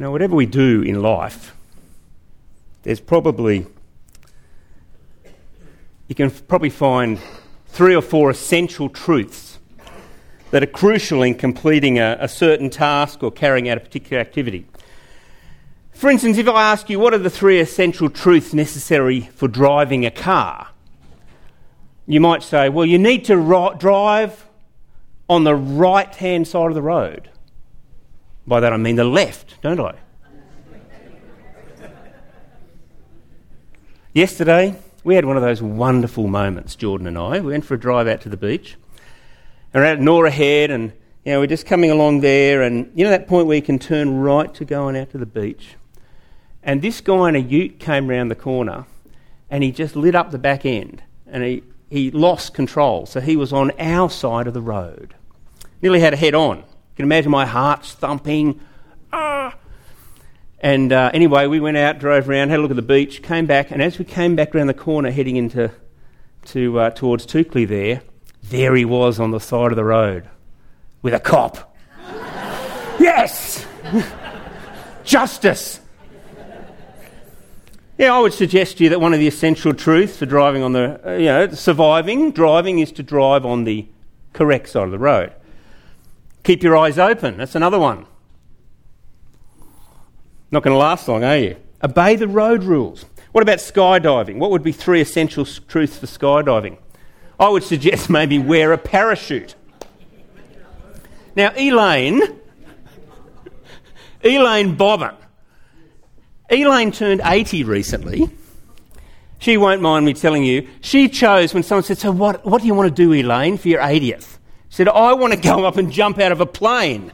You know, whatever we do in life, there's probably, you can probably find three or four essential truths that are crucial in completing a, a, certain task or carrying out a particular activity. For instance, if I ask you what are the three essential truths necessary for driving a car, you might say, well, you need to ri- drive on the right hand side of the road. By that I mean the left, don't I? Yesterday, we had one of those wonderful moments, Jordan and I. We went for a drive out to the beach. And we're at Norah Head, and you know, we're just coming along there, and you know that point where you can turn right to going out to the beach. And this guy in a ute came round the corner, and he just lit up the back end, and he, he lost control. So he was on our side of the road. Nearly had a head on. You can imagine my heart's thumping. Ah! And uh, anyway, we went out, drove around, had a look at the beach, came back, and as we came back around the corner heading into to, uh, towards Toukley there, there he was on the side of the road with a cop. yes! Justice! Yeah, I would suggest to you that one of the essential truths for driving on the, uh, you know, surviving, driving is to drive on the correct side of the road. Keep your eyes open. That's another one. Not going to last long, are you? Obey the road rules. What about skydiving? What would be three essential truths for skydiving? I would suggest maybe wear a parachute. Now, Elaine, Elaine Bobbin, Elaine turned 80 recently. She won't mind me telling you. She chose when someone said, So, what, what do you want to do, Elaine, for your 80th? Said, I want to go up and jump out of a plane.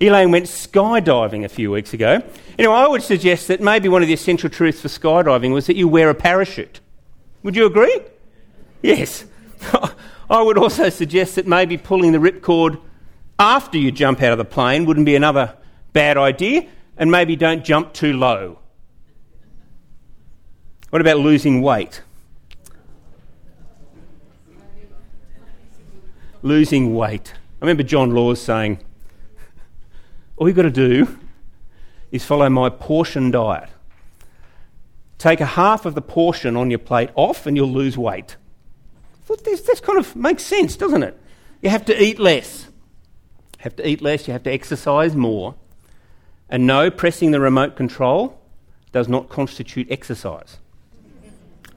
Elaine went skydiving a few weeks ago. You know, I would suggest that maybe one of the essential truths for skydiving was that you wear a parachute. Would you agree? Yes. I would also suggest that maybe pulling the ripcord after you jump out of the plane wouldn't be another bad idea, and maybe don't jump too low. What about losing weight? Losing weight. I remember John Laws saying, All you've got to do is follow my portion diet. Take a half of the portion on your plate off and you'll lose weight. This, this kind of makes sense, doesn't it? You have to eat less. You have to eat less, you have to exercise more. And no, pressing the remote control does not constitute exercise.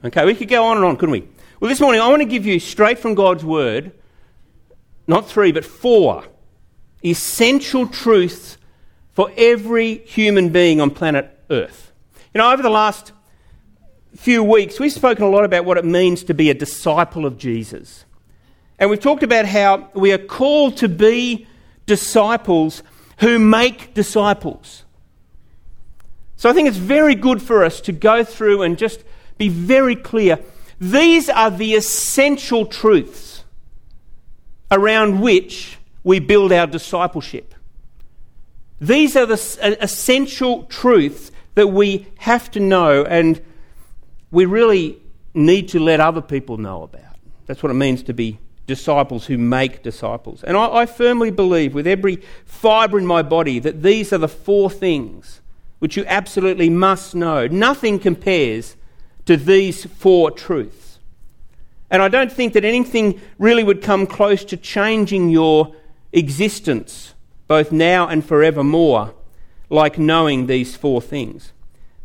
Okay, we could go on and on, couldn't we? Well, this morning I want to give you straight from God's word not three, but four essential truths for every human being on planet Earth. You know, over the last few weeks, we've spoken a lot about what it means to be a disciple of Jesus. And we've talked about how we are called to be disciples who make disciples. So I think it's very good for us to go through and just be very clear. These are the essential truths around which we build our discipleship. These are the essential truths that we have to know and we really need to let other people know about. That's what it means to be disciples who make disciples. And I, I firmly believe with every fibre in my body that these are the four things which you absolutely must know. Nothing compares to these four truths. And I don't think that anything really would come close to changing your existence, both now and forevermore, like knowing these four things.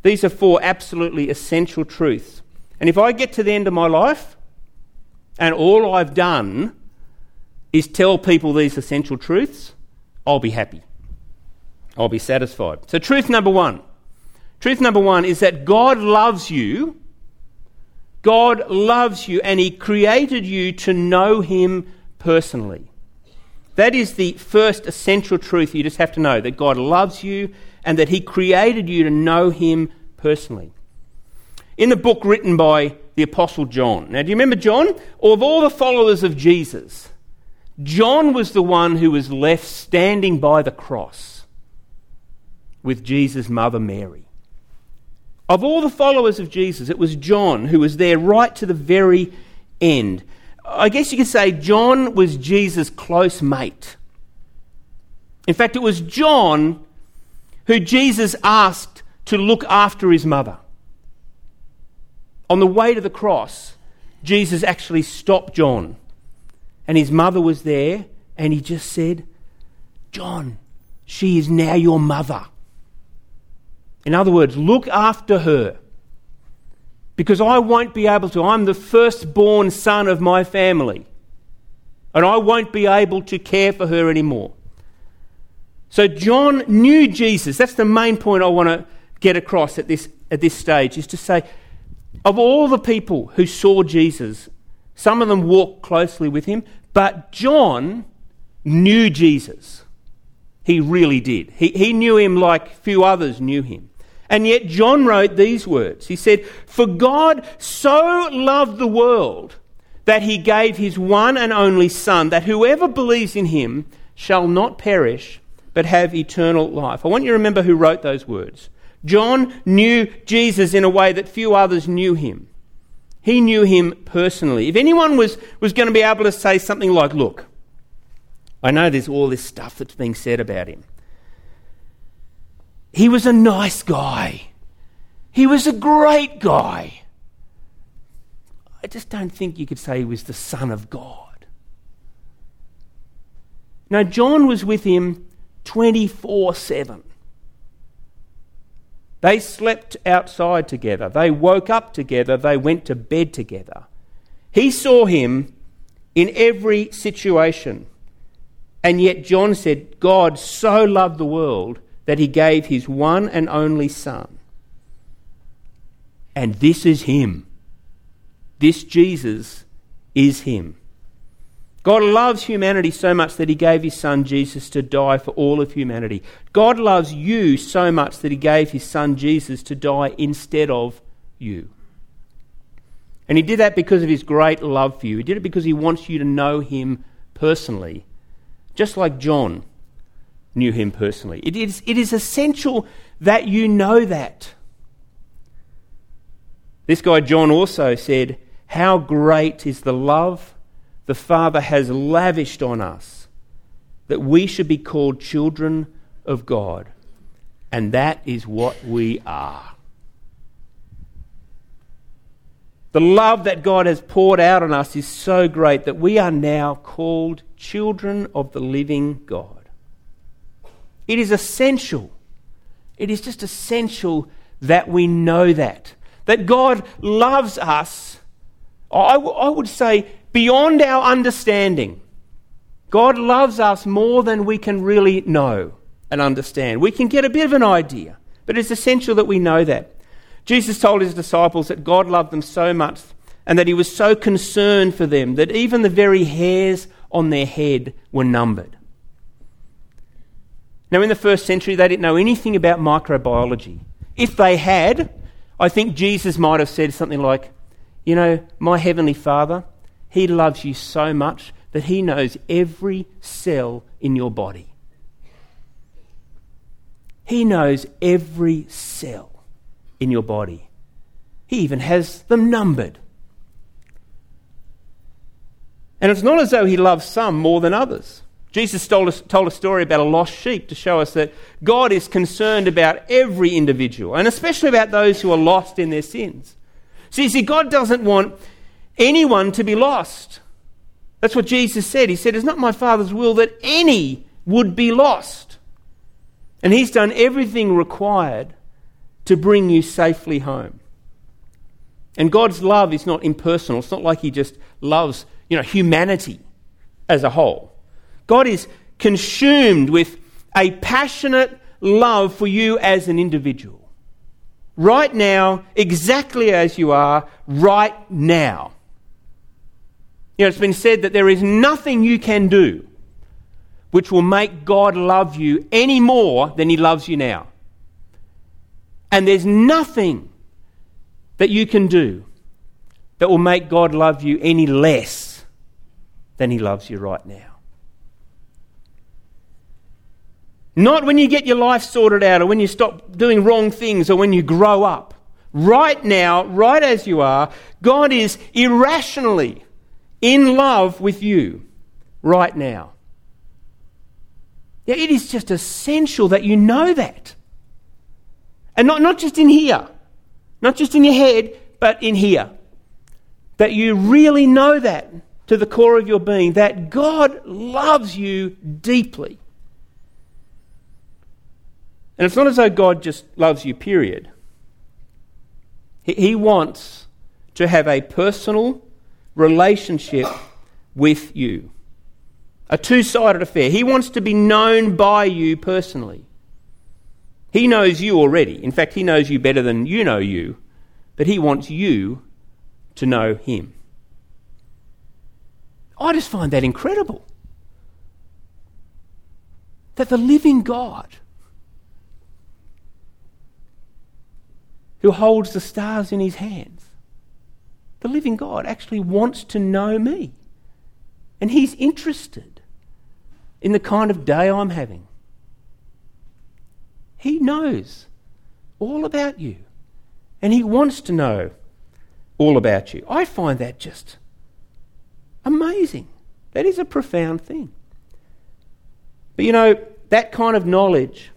These are four absolutely essential truths. And if I get to the end of my life and all I've done is tell people these essential truths, I'll be happy. I'll be satisfied. So, truth number one. Truth number one is that God loves you God loves you and He created you to know Him personally. That is the first essential truth you just have to know that God loves you and that He created you to know Him personally. In the book written by the Apostle John, now do you remember John? Of all the followers of Jesus, John was the one who was left standing by the cross with Jesus' mother Mary. Of all the followers of Jesus, it was John who was there right to the very end. I guess you could say John was Jesus' close mate. In fact, it was John who Jesus asked to look after his mother. On the way to the cross, Jesus actually stopped John, and his mother was there, and he just said, John, she is now your mother. In other words, look after her. Because I won't be able to. I'm the firstborn son of my family. And I won't be able to care for her anymore. So John knew Jesus. That's the main point I want to get across at this, at this stage, is to say, of all the people who saw Jesus, some of them walked closely with him, but John knew Jesus. He really did. He, he knew him like few others knew him. And yet John wrote these words. He said, For God so loved the world that he gave his one and only Son, that whoever believes in him shall not perish, but have eternal life. I want you to remember who wrote those words. John knew Jesus in a way that few others knew him. He knew him personally. If anyone was, was going to be able to say something like, Look, I know there's all this stuff that's being said about him. He was a nice guy. He was a great guy. I just don't think you could say he was the Son of God. Now, John was with him 24 7. They slept outside together. They woke up together. They went to bed together. He saw him in every situation. And yet, John said, God so loved the world that he gave his one and only Son. And this is him. This Jesus is him. God loves humanity so much that he gave his son Jesus to die for all of humanity. God loves you so much that he gave his son Jesus to die instead of you. And he did that because of his great love for you. He did it because he wants you to know him personally, just like John knew him personally. It is, it is essential that you know that. This guy, John, also said, How great is the love the Father has lavished on us that we should be called children of God. And that is what we are. The love that God has poured out on us is so great that we are now called children of the living God. It is essential. It is just essential that we know that. That God loves us. I, w- I would say beyond our understanding. God loves us more than we can really know and understand. We can get a bit of an idea, but it's essential that we know that. Jesus told his disciples that God loved them so much and that he was so concerned for them that even the very hairs on their head were numbered. Now, in the first century, they didn't know anything about microbiology. If they had, I think Jesus might have said something like, You know, my heavenly Father, he loves you so much that He knows every cell in your body. He knows every cell in your body. He even has them numbered. And it's not as though He loves some more than others. Jesus told, us, told a story about a lost sheep to show us that God is concerned about every individual, and especially about those who are lost in their sins. So you see, God doesn't want anyone to be lost. That's what Jesus said. He said, It's not my Father's will that any would be lost. And He's done everything required to bring you safely home. And God's love is not impersonal. It's not like He just loves, you know, humanity as a whole. God is consumed with a passionate love for you as an individual. Right now, exactly as you are, right now. You know, it's been said that there is nothing you can do which will make God love you any more than He loves you now. And there's nothing that you can do that will make God love you any less than He loves you right now. Not when you get your life sorted out or when you stop doing wrong things or when you grow up. Right now, right as you are, God is irrationally in love with you right now. Yeah, it is just essential that you know that. And not, not just in here, not just in your head, but in here. That you really know that to the core of your being, that God loves you deeply. And it's not as though God just loves you, period. He wants to have a personal relationship with you, a two sided affair. He wants to be known by you personally. He knows you already. In fact, He knows you better than you know you, but He wants you to know Him. I just find that incredible. That the living God, who holds the stars in his hands, the living God actually wants to know me. And he's interested in the kind of day I'm having. He knows all about you. And he wants to know all about you. I find that just Amazing. That is a profound thing. But you know, that kind of knowledge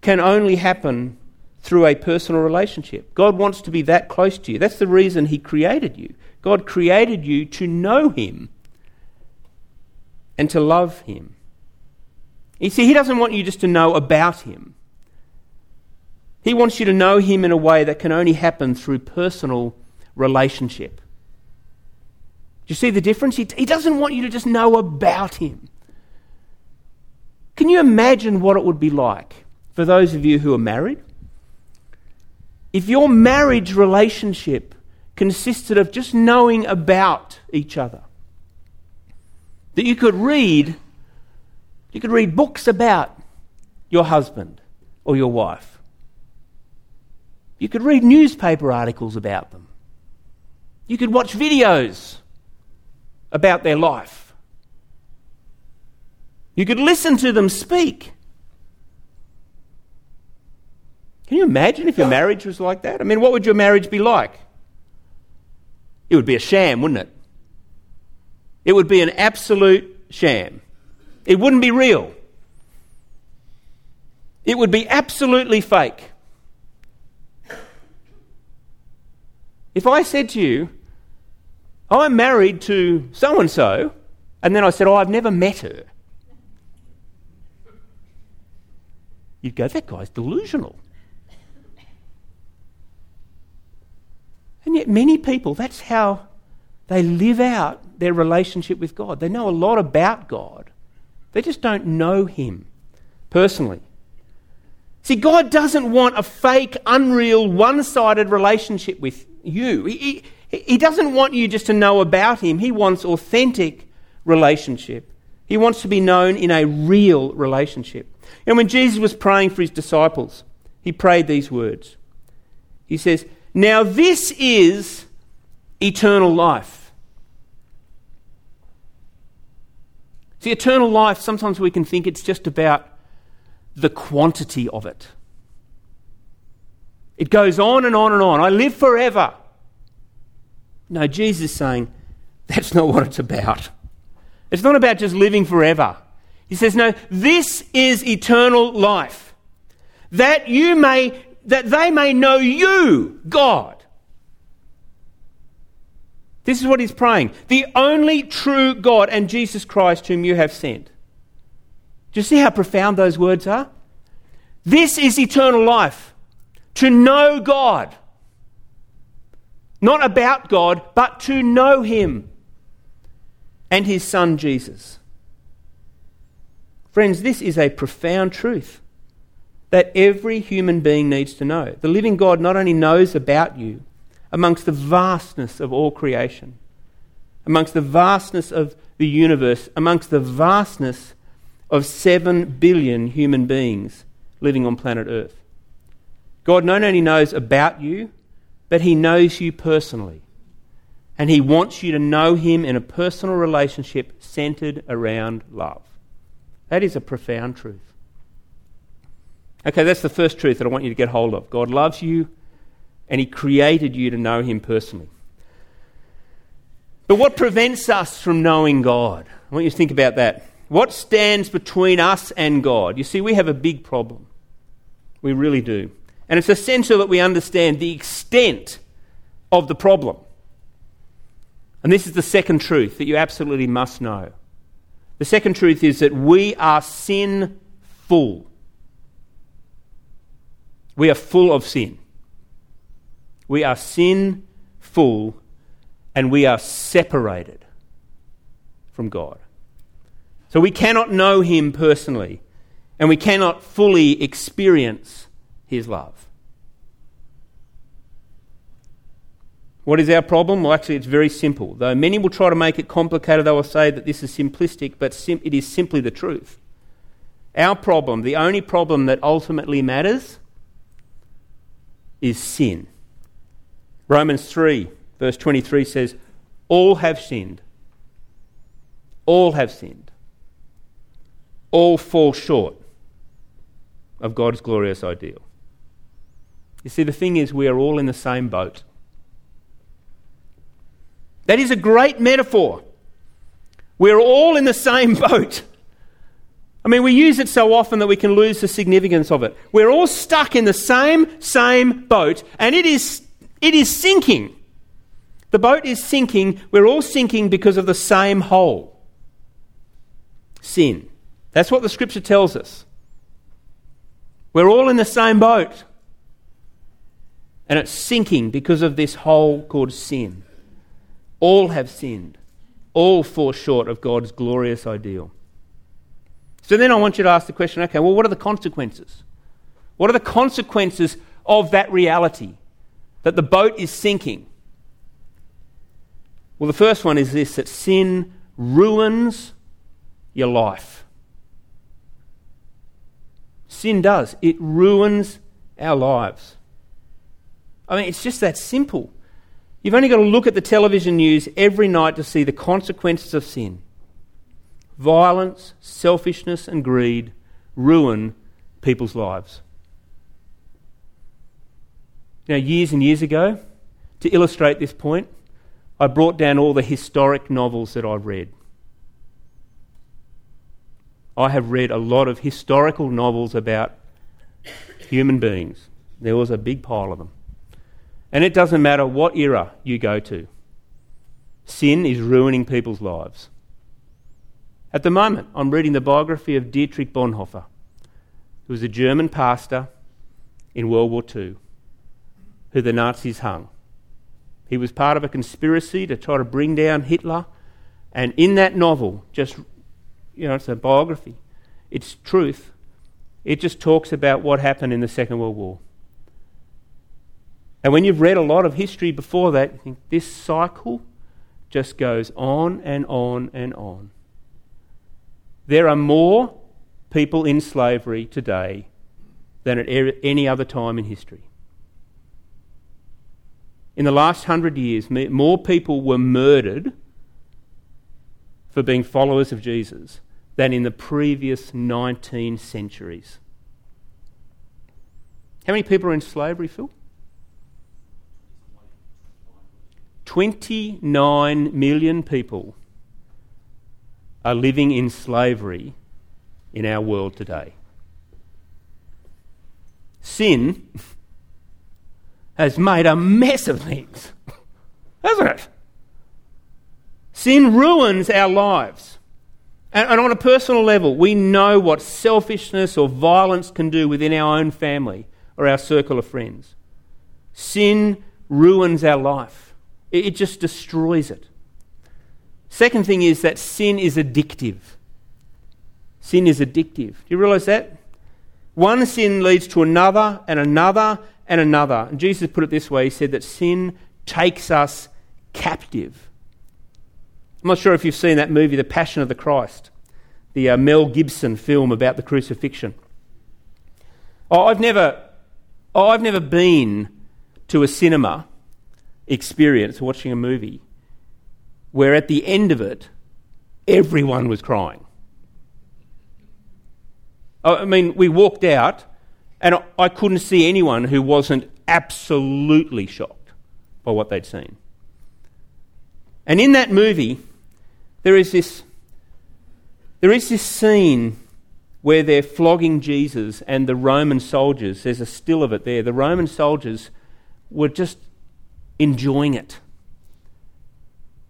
can only happen through a personal relationship. God wants to be that close to you. That's the reason He created you. God created you to know Him and to love Him. You see, He doesn't want you just to know about Him. He wants you to know Him in a way that can only happen through personal relationship Do you see the difference? He, he doesn't want you to just know about him. Can you imagine what it would be like for those of you who are married? If your marriage relationship consisted of just knowing about each other, that you could read, you could read books about your husband or your wife. You could read newspaper articles about them. You could watch videos about their life. You could listen to them speak. Can you imagine if your marriage was like that? I mean, what would your marriage be like? It would be a sham, wouldn't it? It would be an absolute sham. It wouldn't be real. It would be absolutely fake. If I said to you, I'm married to so and so, and then I said, Oh, I've never met her. You'd go, That guy's delusional. And yet, many people, that's how they live out their relationship with God. They know a lot about God, they just don't know Him personally. See, God doesn't want a fake, unreal, one sided relationship with you. He, he doesn't want you just to know about him, he wants authentic relationship. He wants to be known in a real relationship. And when Jesus was praying for his disciples, he prayed these words. He says, Now this is eternal life. See, eternal life, sometimes we can think it's just about the quantity of it. It goes on and on and on. I live forever. No, Jesus is saying that's not what it's about. It's not about just living forever. He says, no, this is eternal life. That you may, that they may know you, God. This is what he's praying. The only true God and Jesus Christ whom you have sent. Do you see how profound those words are? This is eternal life. To know God not about God, but to know Him and His Son Jesus. Friends, this is a profound truth that every human being needs to know. The living God not only knows about you amongst the vastness of all creation, amongst the vastness of the universe, amongst the vastness of seven billion human beings living on planet Earth. God not only knows about you, but He knows you personally. And He wants you to know Him in a personal relationship centered around love. That is a profound truth. Okay, that's the first truth that I want you to get hold of. God loves you, and He created you to know Him personally. But what prevents us from knowing God? I want you to think about that. What stands between us and God? You see, we have a big problem. We really do. And it's essential that we understand the extent of the problem. And this is the second truth that you absolutely must know. The second truth is that we are sinful. We are full of sin. We are sinful and we are separated from God. So we cannot know Him personally and we cannot fully experience His love. What is our problem? Well, actually, it's very simple. Though many will try to make it complicated, they will say that this is simplistic, but sim- it is simply the truth. Our problem, the only problem that ultimately matters, is sin. Romans 3, verse 23 says, All have sinned. All have sinned. All fall short of God's glorious ideal. You see, the thing is, we are all in the same boat. That is a great metaphor. We're all in the same boat. I mean, we use it so often that we can lose the significance of it. We're all stuck in the same, same boat, and it is, it is sinking. The boat is sinking. We're all sinking because of the same hole sin. That's what the scripture tells us. We're all in the same boat. And it's sinking because of this hole called sin. All have sinned. All fall short of God's glorious ideal. So then I want you to ask the question okay, well, what are the consequences? What are the consequences of that reality that the boat is sinking? Well, the first one is this that sin ruins your life. Sin does, it ruins our lives. I mean, it's just that simple. You've only got to look at the television news every night to see the consequences of sin. Violence, selfishness, and greed ruin people's lives. Now, years and years ago, to illustrate this point, I brought down all the historic novels that I've read. I have read a lot of historical novels about human beings. There was a big pile of them. And it doesn't matter what era you go to, sin is ruining people's lives. At the moment, I'm reading the biography of Dietrich Bonhoeffer, who was a German pastor in World War II, who the Nazis hung. He was part of a conspiracy to try to bring down Hitler, and in that novel, just you know, it's a biography, it's truth. It just talks about what happened in the Second World War. And when you've read a lot of history before that, you think this cycle just goes on and on and on. There are more people in slavery today than at any other time in history. In the last hundred years, more people were murdered for being followers of Jesus than in the previous 19 centuries. How many people are in slavery, Phil? 29 million people are living in slavery in our world today. Sin has made a mess of things, hasn't it? Sin ruins our lives. And, on a personal level, we know what selfishness or violence can do within our own family or our circle of friends. Sin ruins our life, it just destroys it. Second thing is that sin is addictive. Sin is addictive. Do you realize that? One sin leads to another and another and another. And Jesus put it this way He said that sin takes us captive. I'm not sure if you've seen that movie, The Passion of the Christ, the uh, Mel Gibson film about the crucifixion. Oh, I've never, oh, I've never been to a cinema experience watching a movie where at the end of it, everyone was crying. I mean, we walked out and I couldn't see anyone who wasn't absolutely shocked by what they'd seen. And in that movie, there is this, there is this scene where they're flogging Jesus and the Roman soldiers, there's a still of it there, the Roman soldiers were just enjoying it.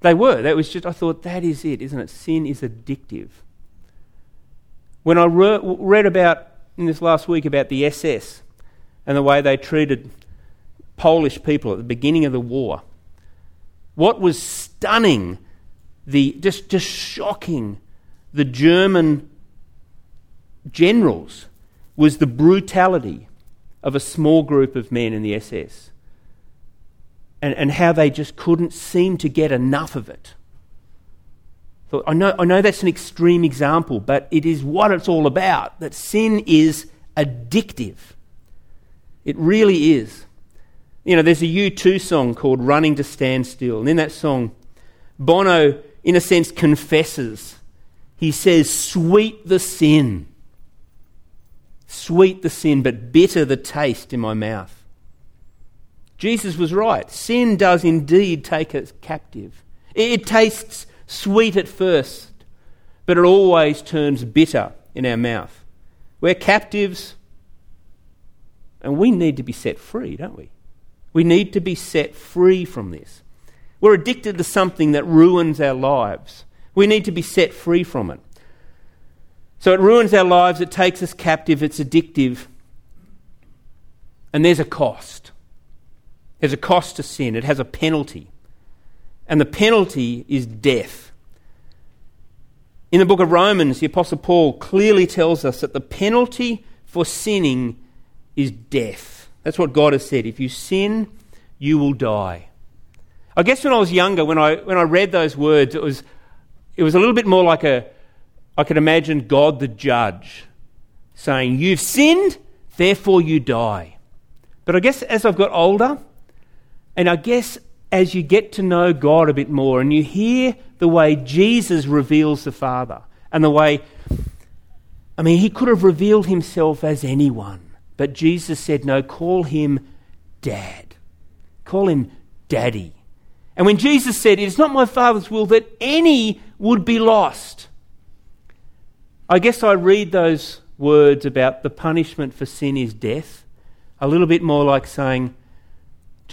They were. That was just, I thought, that is it, isn't it? Sin is addictive. When I re- read about, in this last week, about the SS and the way they treated Polish people at the beginning of the war, what was stunning, the, just, just shocking, the German generals was the brutality of a small group of men in the SS and, and how they just couldn't seem to get enough of it. So I, know, I know that's an extreme example, but it is what it's all about that sin is addictive. It really is. You know, there's a U2 song called Running to Stand Still, and in that song, Bono, in a sense, confesses. He says, Sweet the sin Sweet the sin, but bitter the taste in my mouth. Jesus was right. Sin does indeed take us captive. It tastes sweet at first, but it always turns bitter in our mouth. We're captives, and we need to be set free, don't we? We need to be set free from this. We're addicted to something that ruins our lives. We need to be set free from it. So it ruins our lives, it takes us captive, it's addictive. And there's a cost. There's a cost to sin, it has a penalty. And the penalty is death. In the book of Romans, the Apostle Paul clearly tells us that the penalty for sinning is death. That's what God has said. If you sin, you will die. I guess when I was younger, when I, when I read those words, it was, it was a little bit more like a, I can imagine God the judge saying, You've sinned, therefore you die. But I guess as I've got older, and I guess as you get to know God a bit more and you hear the way Jesus reveals the Father and the way, I mean, he could have revealed himself as anyone, but Jesus said, No, call him Dad. Call him Daddy. And when Jesus said, It is not my Father's will that any would be lost, I guess I read those words about the punishment for sin is death a little bit more like saying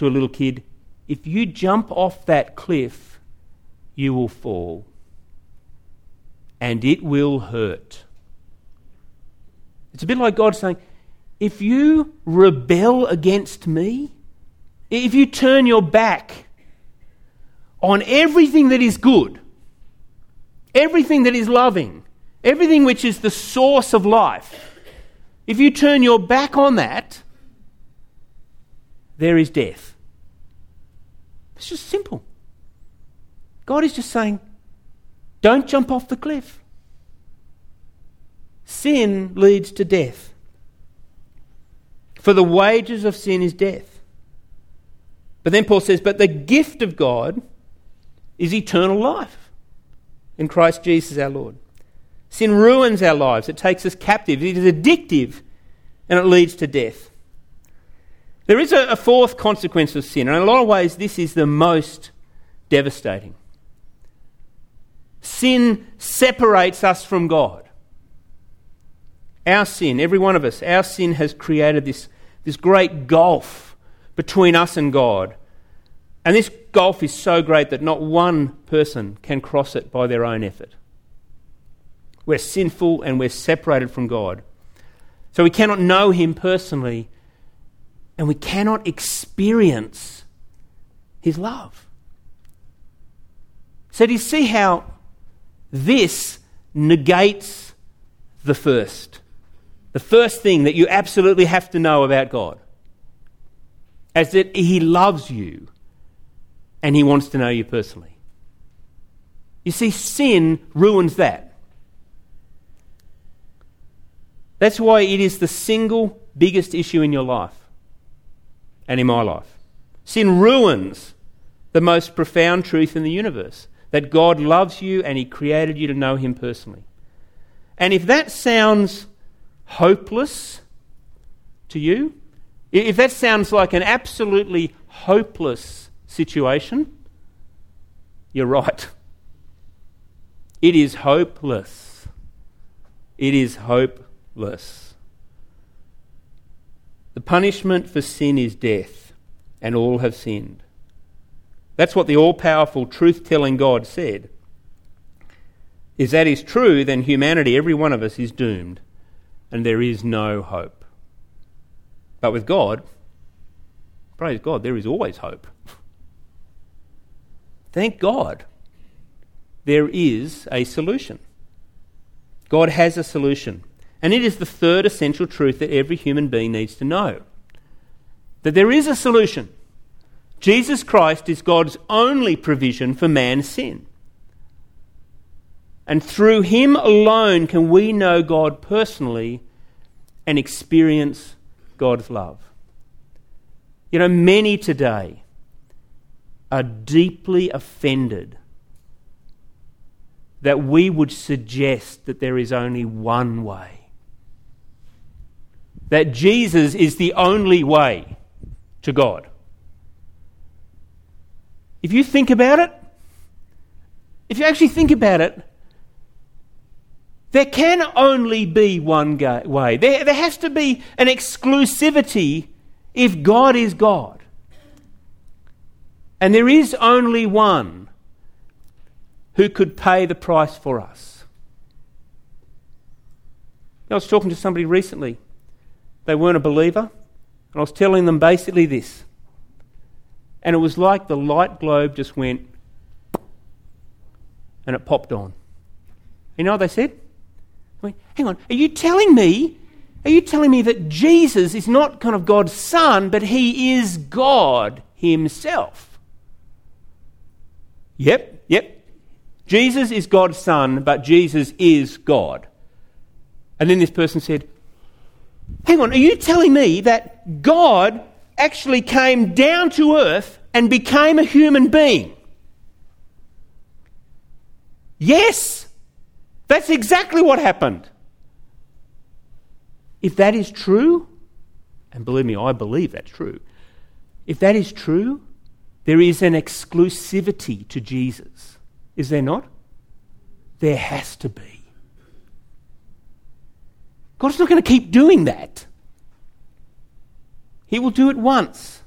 to a little kid, if you jump off that cliff, you will fall. And it will hurt. It's a bit like God saying, if you rebel against me, if you turn your back on everything that is good, everything that is loving, Everything which is the source of life, if you turn your back on that, there is death. It's just simple. God is just saying, don't jump off the cliff. Sin leads to death. For the wages of sin is death. But then Paul says, but the gift of God is eternal life in Christ Jesus our Lord. Sin ruins our lives, it takes us captive, it is addictive, and it leads to death. There is a, a fourth consequence of sin, and in a lot of ways, this is the most devastating. Sin separates us from God. Our sin, every one of us, our sin has created this, this great gulf between us and God. And this gulf is so great that not one person can cross it by their own effort. We're sinful and we're separated from God. So we cannot know Him personally and we cannot experience His love. So, do you see how this negates the first? The first thing that you absolutely have to know about God is that He loves you and He wants to know you personally. You see, sin ruins that. That's why it is the single biggest issue in your life and in my life. Sin ruins the most profound truth in the universe that God loves you and He created you to know Him personally. And if that sounds hopeless to you, if that sounds like an absolutely hopeless situation, you're right. It is hopeless. It is hopeless. The punishment for sin is death, and all have sinned. That's what the all powerful, truth telling God said. If that is true, then humanity, every one of us, is doomed, and there is no hope. But with God, praise God, there is always hope. Thank God there is a solution. God has a solution. And it is the third essential truth that every human being needs to know that there is a solution. Jesus Christ is God's only provision for man's sin. And through him alone can we know God personally and experience God's love. You know, many today are deeply offended that we would suggest that there is only one way. That Jesus is the only way to God. If you think about it, if you actually think about it, there can only be one way. There, there has to be an exclusivity if God is God. And there is only one who could pay the price for us. I was talking to somebody recently. They weren't a believer, and I was telling them basically this. And it was like the light globe just went and it popped on. You know what they said? I mean, hang on, are you telling me? Are you telling me that Jesus is not kind of God's son, but he is God himself? Yep, yep. Jesus is God's son, but Jesus is God. And then this person said, Hang on, are you telling me that God actually came down to earth and became a human being? Yes, that's exactly what happened. If that is true, and believe me, I believe that's true, if that is true, there is an exclusivity to Jesus. Is there not? There has to be. God's not going to keep doing that. He will do it once.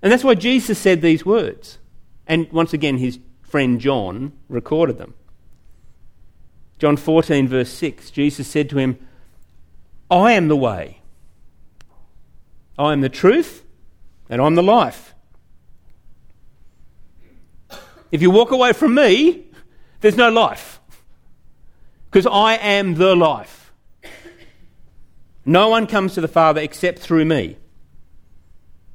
And that's why Jesus said these words. And once again, his friend John recorded them. John 14, verse 6, Jesus said to him, I am the way, I am the truth, and I'm the life. If you walk away from me, there's no life. Because I am the life. No one comes to the Father except through me.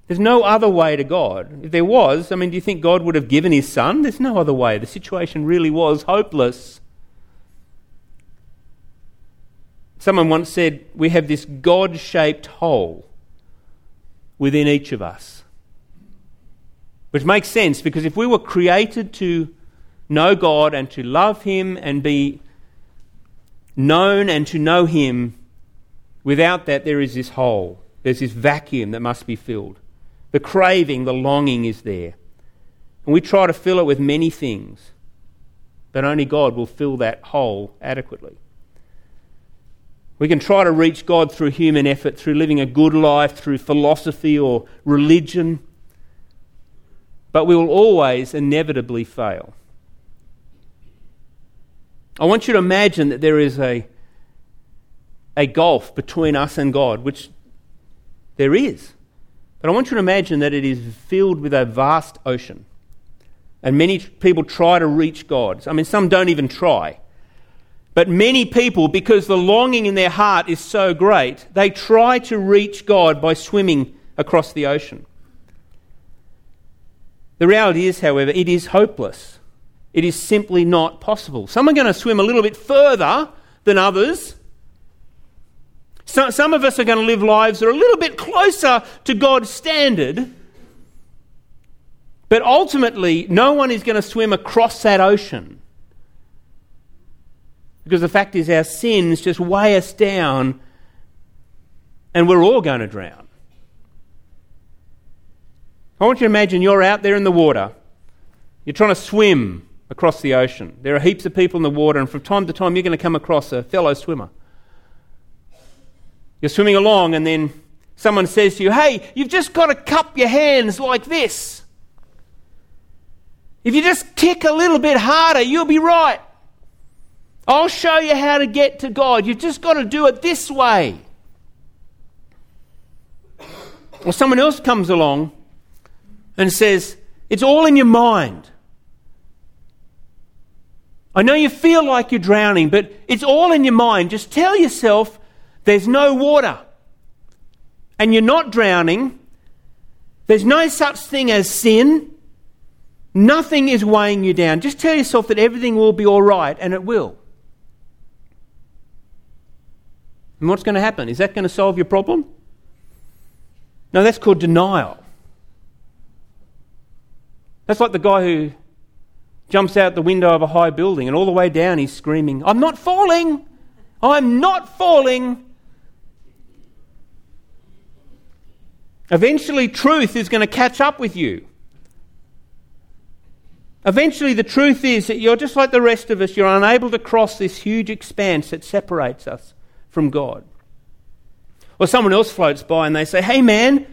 There's no other way to God. If there was, I mean, do you think God would have given his son? There's no other way. The situation really was hopeless. Someone once said, We have this God shaped hole within each of us. Which makes sense because if we were created to know God and to love Him and be known and to know Him, without that, there is this hole. There's this vacuum that must be filled. The craving, the longing is there. And we try to fill it with many things, but only God will fill that hole adequately. We can try to reach God through human effort, through living a good life, through philosophy or religion but we will always inevitably fail. I want you to imagine that there is a, a gulf between us and God, which there is. But I want you to imagine that it is filled with a vast ocean. And many people try to reach God. I mean, some don't even try. But many people, because the longing in their heart is so great, they try to reach God by swimming across the ocean. The reality is, however, it is hopeless. It is simply not possible. Some are going to swim a little bit further than others. some of us are going to live lives that are a little bit closer to God's standard. But ultimately, no one is going to swim across that ocean. Because the fact is, our sins just weigh us down, and we're all going to drown. I want you to imagine you're out there in the water. You're trying to swim across the ocean. There are heaps of people in the water, and from time to time you're going to come across a fellow swimmer. You're swimming along, and then someone says to you, Hey, you've just got to cup your hands like this. If you just kick a little bit harder, you'll be right. I'll show you how to get to God. You've just got to do it this way. Or someone else comes along and says, It's all in your mind. I know you feel like you're drowning, but it's all in your mind. Just tell yourself there's no water and you're not drowning. There's no such thing as sin. Nothing is weighing you down. Just tell yourself that everything will be all right, and it will. And what's going to happen? Is that going to solve your problem? No, that's called denial. That's like the guy who jumps out the window of a high building and all the way down he's screaming, I'm not falling! I'm not falling! Eventually, truth is going to catch up with you. Eventually, the truth is that you're just like the rest of us. You're unable to cross this huge expanse that separates us from God. Or someone else floats by and they say, Hey, man,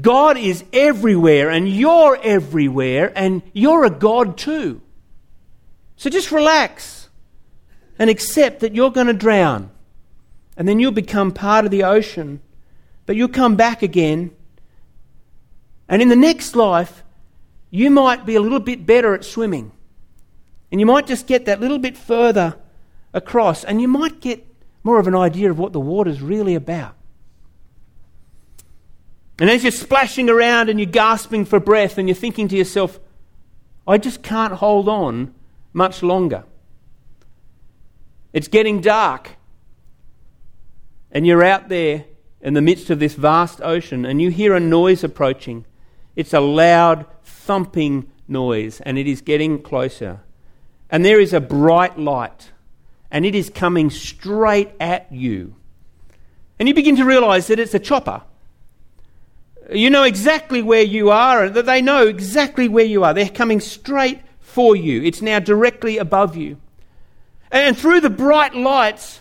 God is everywhere and you're everywhere and you're a God too. So just relax and accept that you're going to drown. And then you'll become part of the ocean but you'll come back again. And in the next life, you might be a little bit better at swimming. And you might just get that little bit further across, and you might get more of an idea of what the water's really about. And as you're splashing around and you're gasping for breath, and you're thinking to yourself, I just can't hold on much longer. It's getting dark, and you're out there in the midst of this vast ocean and you hear a noise approaching. It's a loud, thumping noise and it is getting closer. And there is a bright light and it is coming straight at you. And you begin to realize that it's a chopper. You know exactly where you are, and that they know exactly where you are. They're coming straight for you. It's now directly above you. And through the bright lights,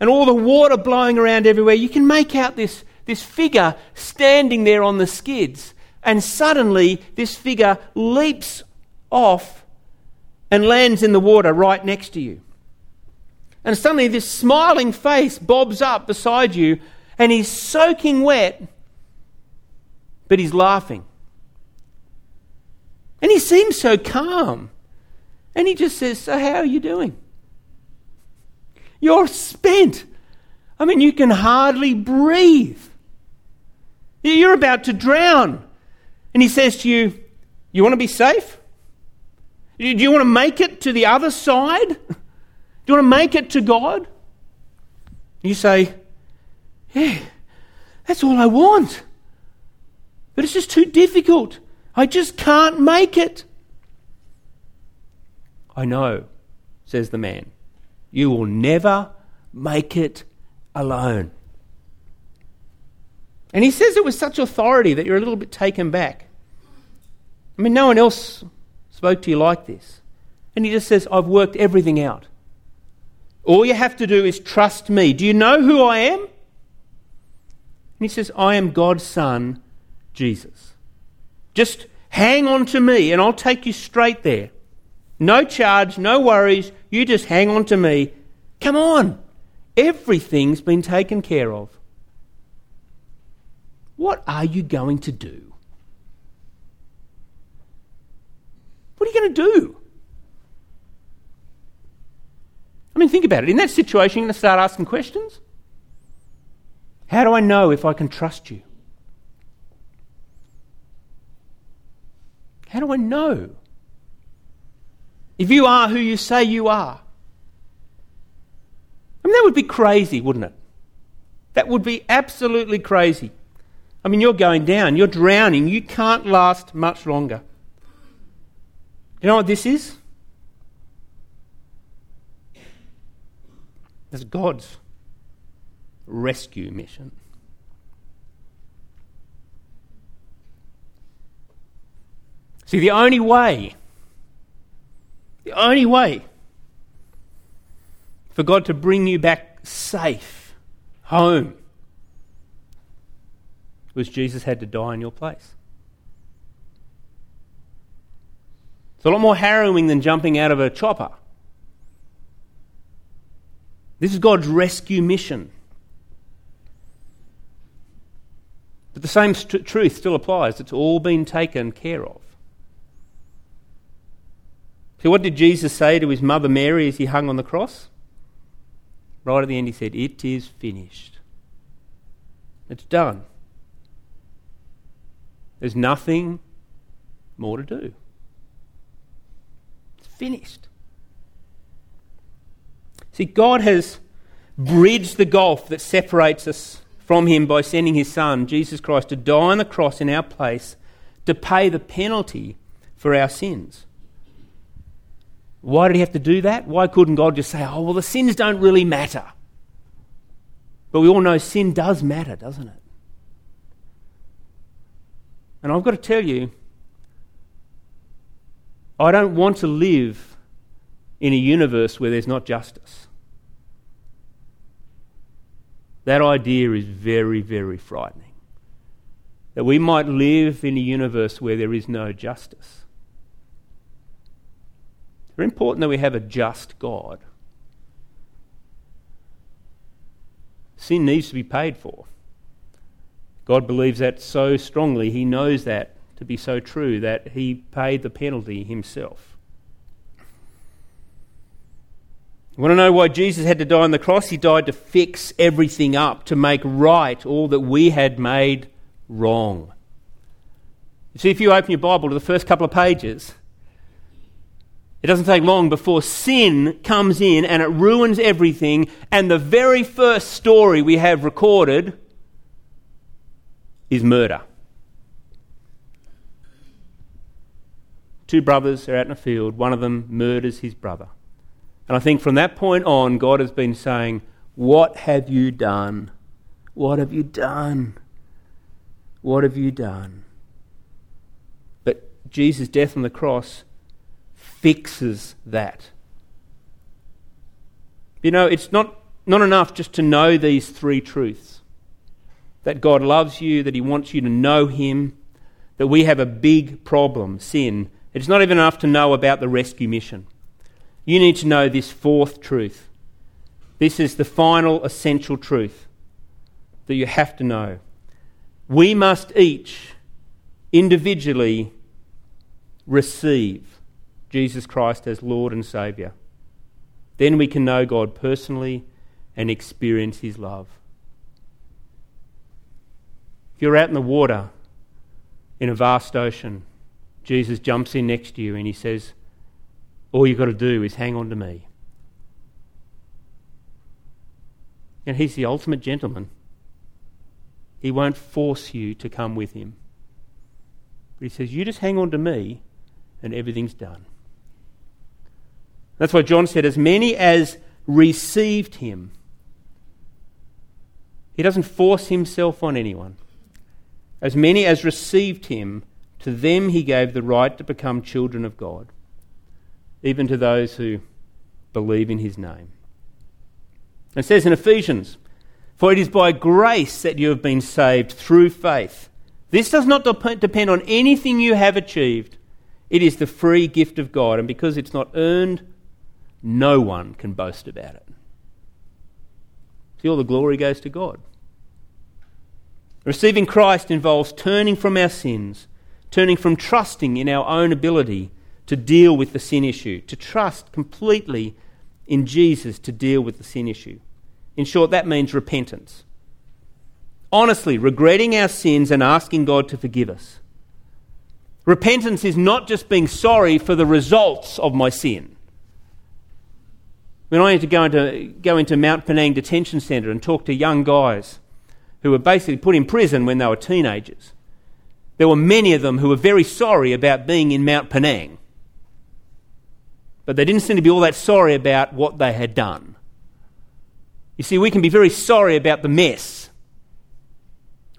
and all the water blowing around everywhere, you can make out this, this figure standing there on the skids. And suddenly, this figure leaps off and lands in the water right next to you. And suddenly, this smiling face bobs up beside you, and he's soaking wet, but he's laughing. And he seems so calm. And he just says, So, how are you doing? You're spent. I mean, you can hardly breathe. You're about to drown. And he says to you, You want to be safe? Do you want to make it to the other side? Do you want to make it to God? You say, Yeah, that's all I want. But it's just too difficult. I just can't make it. I know, says the man. You will never make it alone. And he says it with such authority that you're a little bit taken back. I mean, no one else spoke to you like this. And he just says, I've worked everything out. All you have to do is trust me. Do you know who I am? And he says, I am God's Son, Jesus. Just hang on to me and I'll take you straight there. No charge, no worries. You just hang on to me. Come on. Everything's been taken care of. What are you going to do? What are you going to do? I mean, think about it. In that situation, you're going to start asking questions. How do I know if I can trust you? How do I know? If you are who you say you are. I mean, that would be crazy, wouldn't it? That would be absolutely crazy. I mean, you're going down, you're drowning, you can't last much longer. You know what this is? It's God's rescue mission. See, the only way The only way for God to bring you back safe home was Jesus had to die in your place. It's a lot more harrowing than jumping out of a chopper. This is God's rescue mission. But the same st- truth still applies. It's all been taken care of. So, what did Jesus say to his mother Mary as he hung on the cross? Right at the end, he said, It is finished. It's done. There's nothing more to do. It's finished. See, God has bridged the gulf that separates us from Him by sending His Son, Jesus Christ, to die on the cross in our place to pay the penalty for our sins. Why did He have to do that? Why couldn't God just say, oh, well, the sins don't really matter? But we all know sin does matter, doesn't it? And I've got to tell you, I don't want to live in a universe where there's not justice. That idea is very, very frightening. That we might live in a universe where there is no justice. Very important that we have a just God. Sin needs to be paid for. God believes that so strongly, He knows that to be so true, that He paid the penalty Himself. You want to know why Jesus had to die on the cross? He died to fix everything up, to make right all that we had made wrong. You see, if you open your Bible to the first couple of pages, it doesn't take long before sin comes in and it ruins everything, and the very first story we have recorded is murder. Two brothers are out in a field, one of them murders his brother. And I think from that point on, God has been saying, What have you done? What have you done? What have you done? But Jesus' death on the cross fixes that. You know, it's not, not enough just to know these three truths that God loves you, that He wants you to know Him, that we have a big problem, sin. It's not even enough to know about the rescue mission. You need to know this fourth truth. This is the final essential truth that you have to know. We must each individually receive Jesus Christ as Lord and Saviour. Then we can know God personally and experience His love. If you're out in the water in a vast ocean, Jesus jumps in next to you and he says, All you've got to do is hang on to me. And he's the ultimate gentleman. He won't force you to come with him. But he says, You just hang on to me and everything's done. That's why John said, As many as received him, he doesn't force himself on anyone. As many as received him, to them he gave the right to become children of God, even to those who believe in his name. It says in Ephesians, For it is by grace that you have been saved through faith. This does not depend on anything you have achieved. It is the free gift of God, and because it's not earned, no one can boast about it. See, all the glory goes to God. Receiving Christ involves turning from our sins, turning from trusting in our own ability to deal with the sin issue, to trust completely in Jesus to deal with the sin issue. In short, that means repentance. Honestly, regretting our sins and asking God to forgive us. Repentance is not just being sorry for the results of my sin. When I had to go into, go into Mount Penang Detention Centre and talk to young guys who were basically put in prison when they were teenagers. There were many of them who were very sorry about being in Mount Penang. But they didn't seem to be all that sorry about what they had done. You see, we can be very sorry about the mess.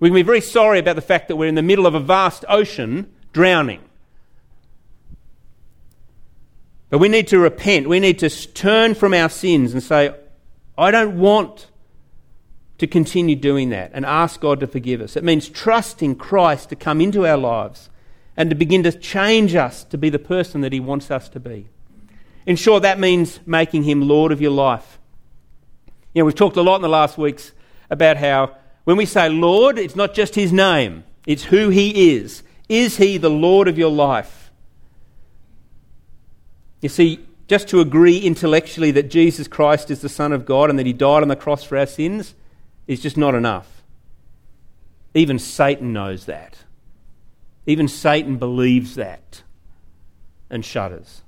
We can be very sorry about the fact that we're in the middle of a vast ocean drowning. But we need to repent. We need to turn from our sins and say, I don't want to continue doing that and ask God to forgive us. It means trusting Christ to come into our lives and to begin to change us to be the person that He wants us to be. In short, that means making Him Lord of your life. You know, we've talked a lot in the last weeks about how when we say Lord, it's not just His name, it's who He is. Is He the Lord of your life? You see, just to agree intellectually that Jesus Christ is the Son of God and that He died on the cross for our sins is just not enough. Even Satan knows that. Even Satan believes that and shudders.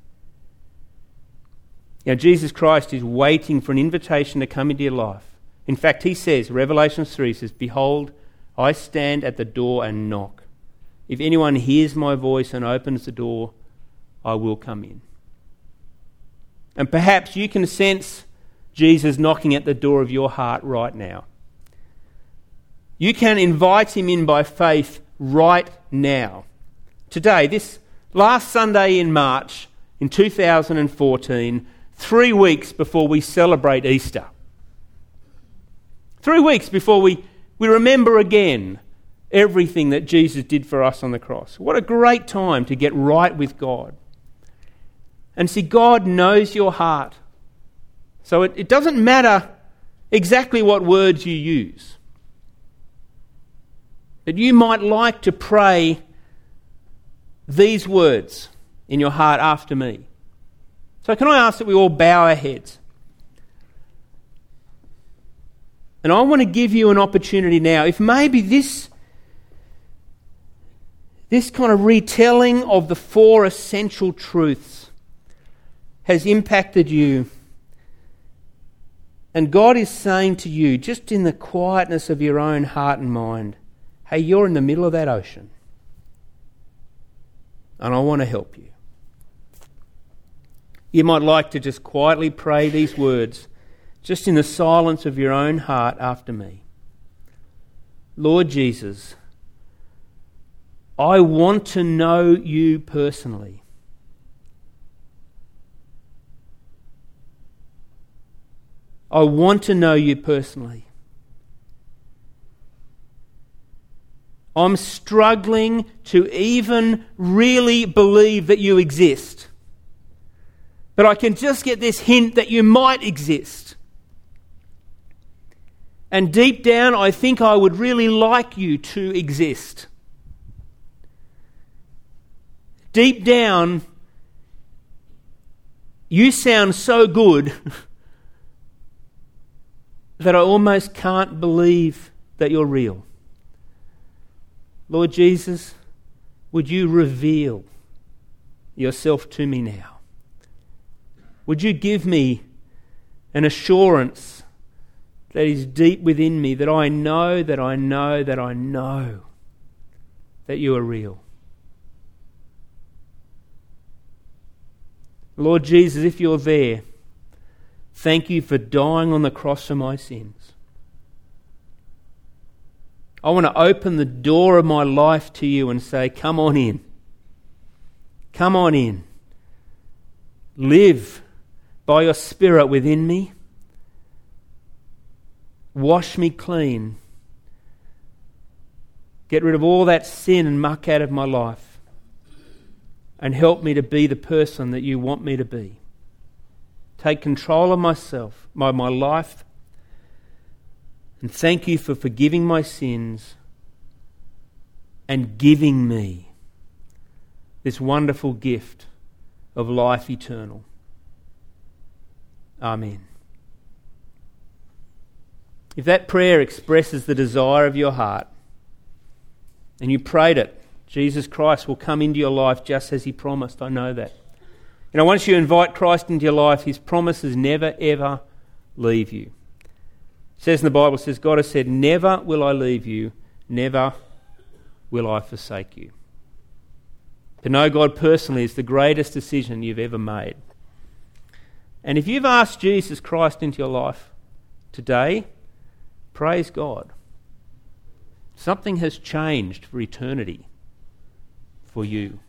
Now, Jesus Christ is waiting for an invitation to come into your life. In fact, he says, Revelation 3 says, Behold, I stand at the door and knock. If anyone hears my voice and opens the door, I will come in. And perhaps you can sense Jesus knocking at the door of your heart right now. You can invite him in by faith right now. Today, this last Sunday in March in 2014, three weeks before we celebrate Easter. Three weeks before we, we remember again everything that Jesus did for us on the cross. What a great time to get right with God. And see, God knows your heart. So it, it doesn't matter exactly what words you use. But you might like to pray these words in your heart after me. So, can I ask that we all bow our heads? And I want to give you an opportunity now. If maybe this, this kind of retelling of the four essential truths has impacted you. And God is saying to you, just in the quietness of your own heart and mind, hey, you're in the middle of that ocean. And I want to help you. You might like to just quietly pray these words, just in the silence of your own heart after me. Lord Jesus, I want to know you personally. I want to know you personally. I'm struggling to even really believe that you exist. But I can just get this hint that you might exist. And deep down, I think I would really like you to exist. Deep down, you sound so good. that I almost can't believe that you're real. Lord Jesus, would you reveal yourself to me now? Would you give me an assurance that is deep within me that I know, that I know, that I know that you are real? Lord Jesus, if you're there, Thank you for dying on the cross for my sins. I want to open the door of my life to you and say, Come on in. Come on in. Live by your Spirit within me. Wash me clean. Get rid of all that sin and muck out of my life. And help me to be the person that you want me to be take control of myself, my, my life, and thank you for forgiving my sins and giving me this wonderful gift of life eternal. Amen. If that prayer expresses the desire of your heart and you prayed it, Jesus Christ will come into your life just as he promised. I know that. You know, once you invite Christ into your life, his promises never, ever leave you. It says in the Bible, says, God has said, Never will I leave you, never will I forsake you. To know God personally is the greatest decision you've ever made. And if you've asked Jesus Christ into your life today, praise God. Something has changed for eternity for you.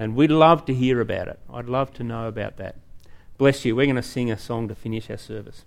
And we'd love to hear about it. I'd love to know about that. Bless you. We're going to sing a song to finish our service.